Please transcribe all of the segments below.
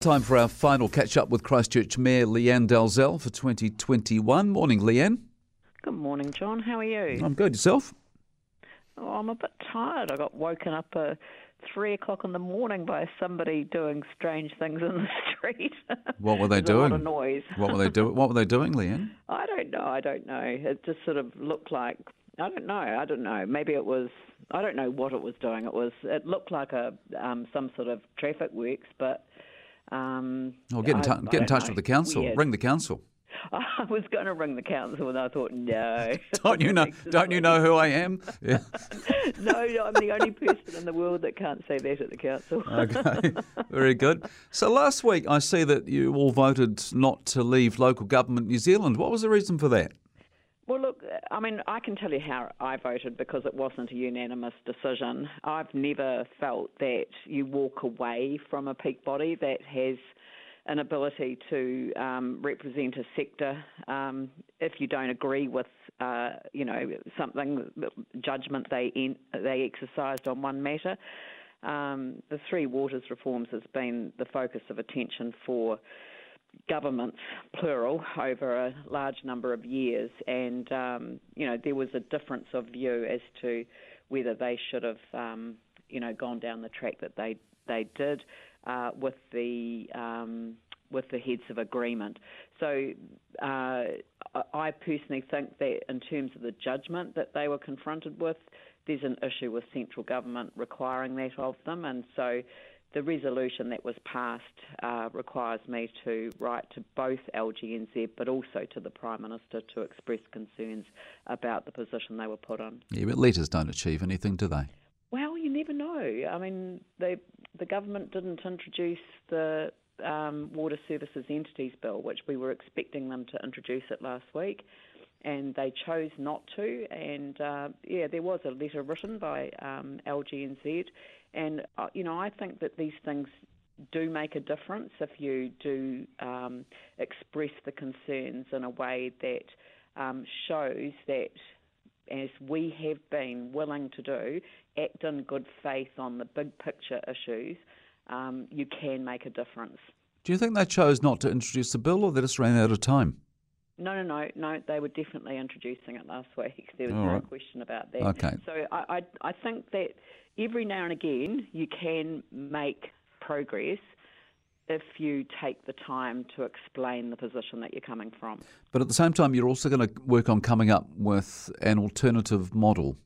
Time for our final catch up with Christchurch Mayor Lianne Dalziel for 2021. Morning, Lianne. Good morning, John. How are you? I'm good. Yourself? Oh, I'm a bit tired. I got woken up at three o'clock in the morning by somebody doing strange things in the street. What were they doing? A lot of noise. What were they doing? What were they doing, Lianne? I don't know. I don't know. It just sort of looked like I don't know. I don't know. Maybe it was. I don't know what it was doing. It was. It looked like a um, some sort of traffic works, but. Um, Oh, get in, tou- I get in touch know. with the council. Weird. Ring the council. I was going to ring the council, and I thought, no. Don't you know? Don't you know who I am? Yeah. no, no, I'm the only person in the world that can't say that at the council. Okay. Very good. So last week I see that you all voted not to leave local government New Zealand. What was the reason for that? Well, look, I mean, I can tell you how I voted because it wasn't a unanimous decision. I've never felt that you walk away from a peak body that has an ability to um, represent a sector um, if you don't agree with, uh, you know, something judgment they they exercised on one matter. Um, the Three Waters reforms has been the focus of attention for governments, plural, over a large number of years, and um, you know there was a difference of view as to whether they should have, um, you know, gone down the track that they they did uh, with the um, with the heads of agreement. So uh, I- personally think that in terms of the judgment that they were confronted with, there's an issue with central government requiring that of them, and so the resolution that was passed uh, requires me to write to both LGNZ but also to the Prime Minister to express concerns about the position they were put on. Yeah, but letters don't achieve anything, do they? Well, you never know. I mean, they, the government didn't introduce the um, Water Services Entities Bill, which we were expecting them to introduce it last week, and they chose not to. And uh, yeah, there was a letter written by um, LGNZ, and uh, you know, I think that these things do make a difference if you do um, express the concerns in a way that um, shows that as we have been willing to do, act in good faith on the big picture issues, um, you can make a difference. Do you think they chose not to introduce the bill, or they just ran out of time? No, no, no, no. They were definitely introducing it last week. There was All no right. question about that. Okay. So I, I, I think that every now and again you can make progress if you take the time to explain the position that you're coming from. But at the same time, you're also going to work on coming up with an alternative model.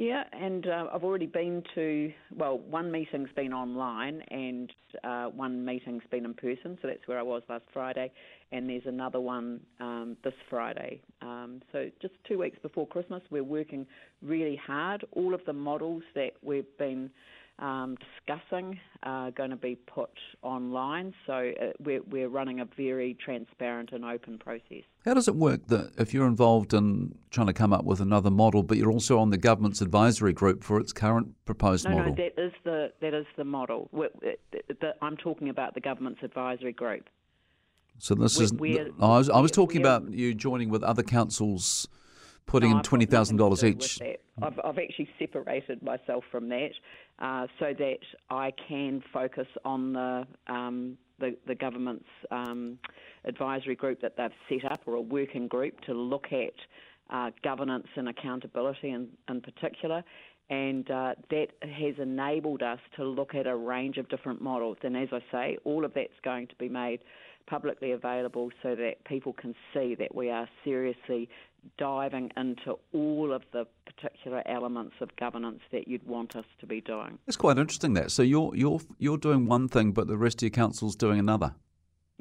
Yeah, and uh, I've already been to, well, one meeting's been online and uh, one meeting's been in person, so that's where I was last Friday, and there's another one um, this Friday. Um, so just two weeks before Christmas, we're working really hard. All of the models that we've been um, discussing are going to be put online, so uh, we're, we're running a very transparent and open process. How does it work that if you're involved in trying to come up with another model, but you're also on the government's advisory group for its current proposed No, model? no, that is the that is the model. we the, I'm talking about the government's advisory group. so this is. we're- I was, I was talking about you joining with other councils, putting No, in twenty thousand dollars nothing to do each. I've, I've actually separated myself from that uh, so that I can focus on the um, the, the government's um, advisory group that they've set up, or a working group to look at uh, governance and accountability in, in particular. And uh, that has enabled us to look at a range of different models. And as I say, all of that's going to be made publicly available so that people can see that we are seriously diving into all of the particular elements of governance that you'd want us to be doing. It's quite interesting that. So you're you're you're doing one thing, but the rest of your council's doing another.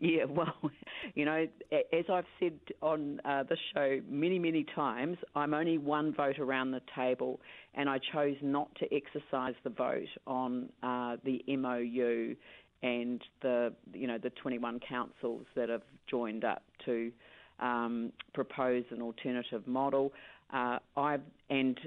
Yeah, well, you know, as I've said on uh, this show many, many times, I'm only one vote around the table, and I chose not to exercise the vote on uh, the MOU and the, you know, the 21 councils that have joined up to um, propose an alternative model. Uh, I and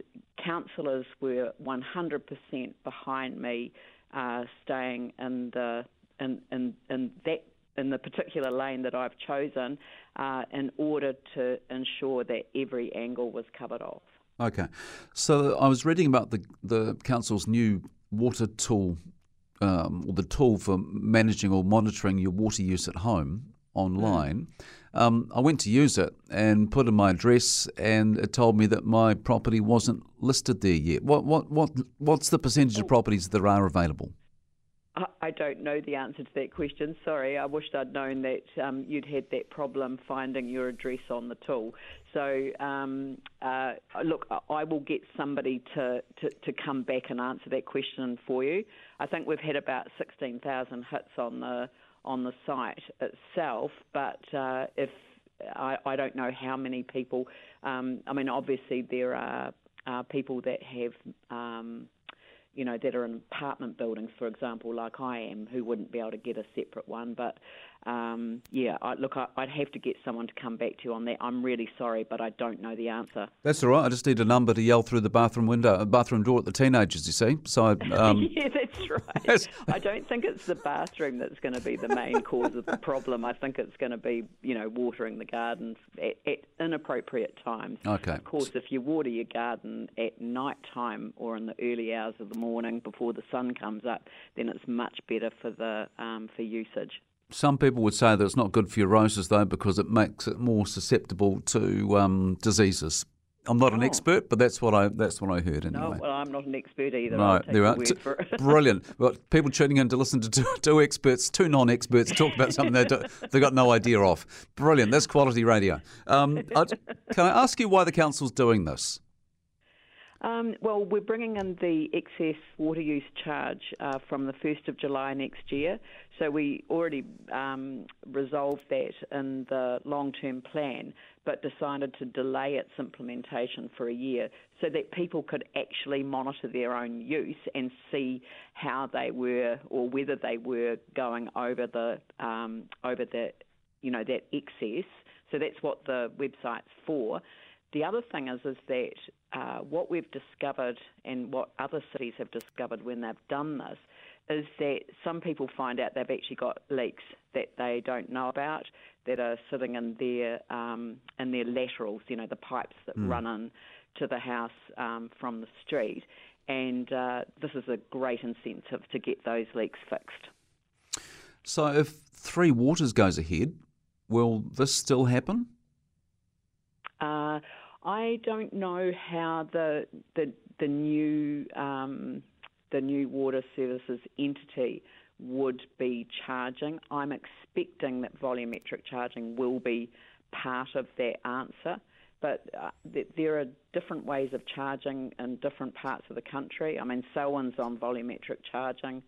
councillors were 100% behind me, uh, staying in the in, in, in that in the particular lane that I've chosen, uh, in order to ensure that every angle was covered off. Okay, so I was reading about the the council's new water tool um, or the tool for managing or monitoring your water use at home online. Um, I went to use it and put in my address, and it told me that my property wasn't listed there yet. What what what what's the percentage of properties that are available? I don't know the answer to that question. Sorry, I wished I'd known that um, you'd had that problem finding your address on the tool. So, um, uh, look, I will get somebody to, to, to, come back and answer that question for you. I think we've had about 16,000 hits on the on the site itself, but uh, if I, I, don't know how many people. Um, I mean, obviously there are uh, people that have um, you know, that are in apartment buildings, for example, like I am, who wouldn't be able to get a separate one. But um, yeah, I, look, I, would have to get someone to come back to you on that. I'm really sorry, but I don't know the answer. That's all right. I just need a number to yell through the bathroom window, uh, bathroom door at the teenagers. You see, so um... yeah, that's right. I don't think it's the bathroom that's going to be the main cause of the problem. I think it's going to be, you know, watering the gardens at, at inappropriate times. Okay. Of course, if you water your garden at night time or in the early hours of the morning before the sun comes up, then it's much better for the um, for usage. Some people would say that it's not good for your roses, though, because it makes it more susceptible to um, diseases. I'm not oh. an expert, but that's what I that's what I heard anyway. No, well, I'm not an expert either. No, there are t- brilliant. Well, people tuning in to listen to two, two experts, two non-experts talk about something they they've got no idea of. Brilliant. That's quality radio. Um, I, can I ask you why the council's doing this? Um, well, we're bringing in the excess water use charge uh, from the 1st of July next year. So we already um, resolved that in the long term plan, but decided to delay its implementation for a year so that people could actually monitor their own use and see how they were or whether they were going over the um, over the you know that excess. So that's what the website's for. The other thing is is that uh, what we've discovered and what other cities have discovered when they've done this is that some people find out they've actually got leaks that they don't know about that are sitting in their um, in their laterals, you know, the pipes that mm. run in to the house um, from the street, and uh, this is a great incentive to get those leaks fixed. So, if Three Waters goes ahead, will this still happen? I don't know how the the the new um, the new water services entity would be charging. I'm expecting that volumetric charging will be part of that answer, but uh, th- there are different ways of charging in different parts of the country. I mean, Selwyn's on volumetric charging.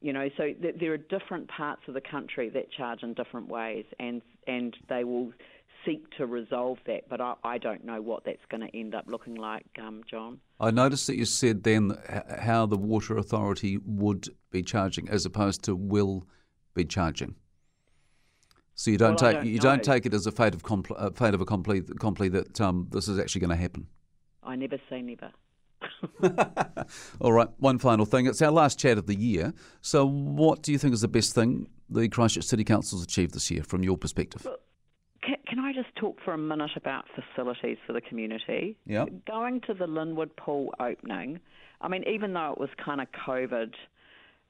You know, so th- there are different parts of the country that charge in different ways, and and they will seek to resolve that, but I, I don't know what that's going to end up looking like, um, John. I noticed that you said then how the Water Authority would be charging as opposed to will be charging. So you don't well, take don't you know. don't take it as a fate of compl- fate of a complete complete that um, this is actually going to happen. I never say never. All right, one final thing. It's our last chat of the year. So, what do you think is the best thing the Christchurch City Council's achieved this year, from your perspective? Well, can, can, I just talk for a minute about facilities for the community? Yeah. Going to the Linwood Pool opening, I mean, even though it was kind of COVID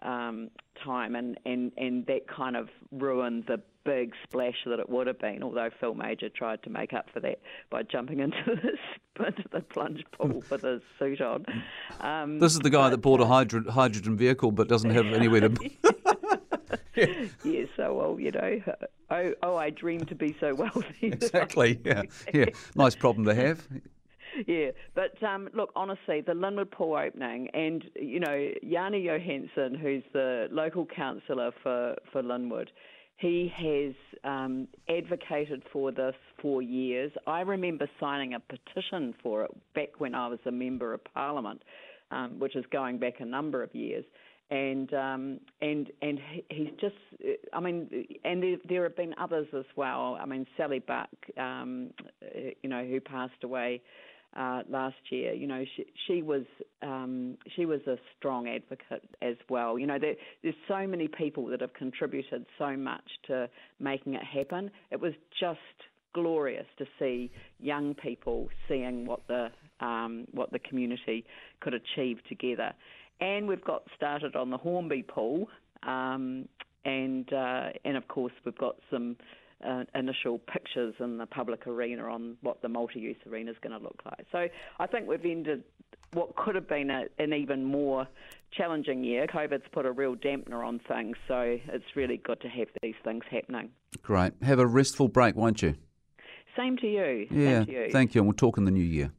um, time and, and, and that kind of ruined the big splash that it would have been, although Phil Mauger tried to make up for that by jumping into the, into the plunge pool with his suit on. Um, this is the guy that bought a hydrogen, hydrogen vehicle but doesn't have anywhere to. yeah, so well, you know, oh, oh, I dream to be so wealthy. Exactly. Yeah, yeah. Nice problem to have. Yeah, but um, look, honestly, the Linwood Pool opening, and you know, Yani Johanson, who's the local councillor for for Linwood, he has um, advocated for this for years. I remember signing a petition for it back when I was a member of Parliament, um, which is going back a number of years and um, and and he's just, I mean, and there, there, have been others as well. I mean, Sally Buck, um, you know, who passed away uh, last year. You know, she, she was um, she was a strong advocate as well. You know, there, there's so many people that have contributed so much to making it happen. It was just glorious to see young people seeing what the um, what the community could achieve together. And we've got started on the Hornby pool, um, and uh, and of course we've got some uh, initial pictures in the public arena on what the multi-use arena is going to look like. So I think we've ended what could have been a, an even more challenging year. COVID's put a real dampener on things, so it's really good to have these things happening. Great. Have a restful break, won't you? Same to you. Yeah. To you. Thank you, and we'll talk in the new year.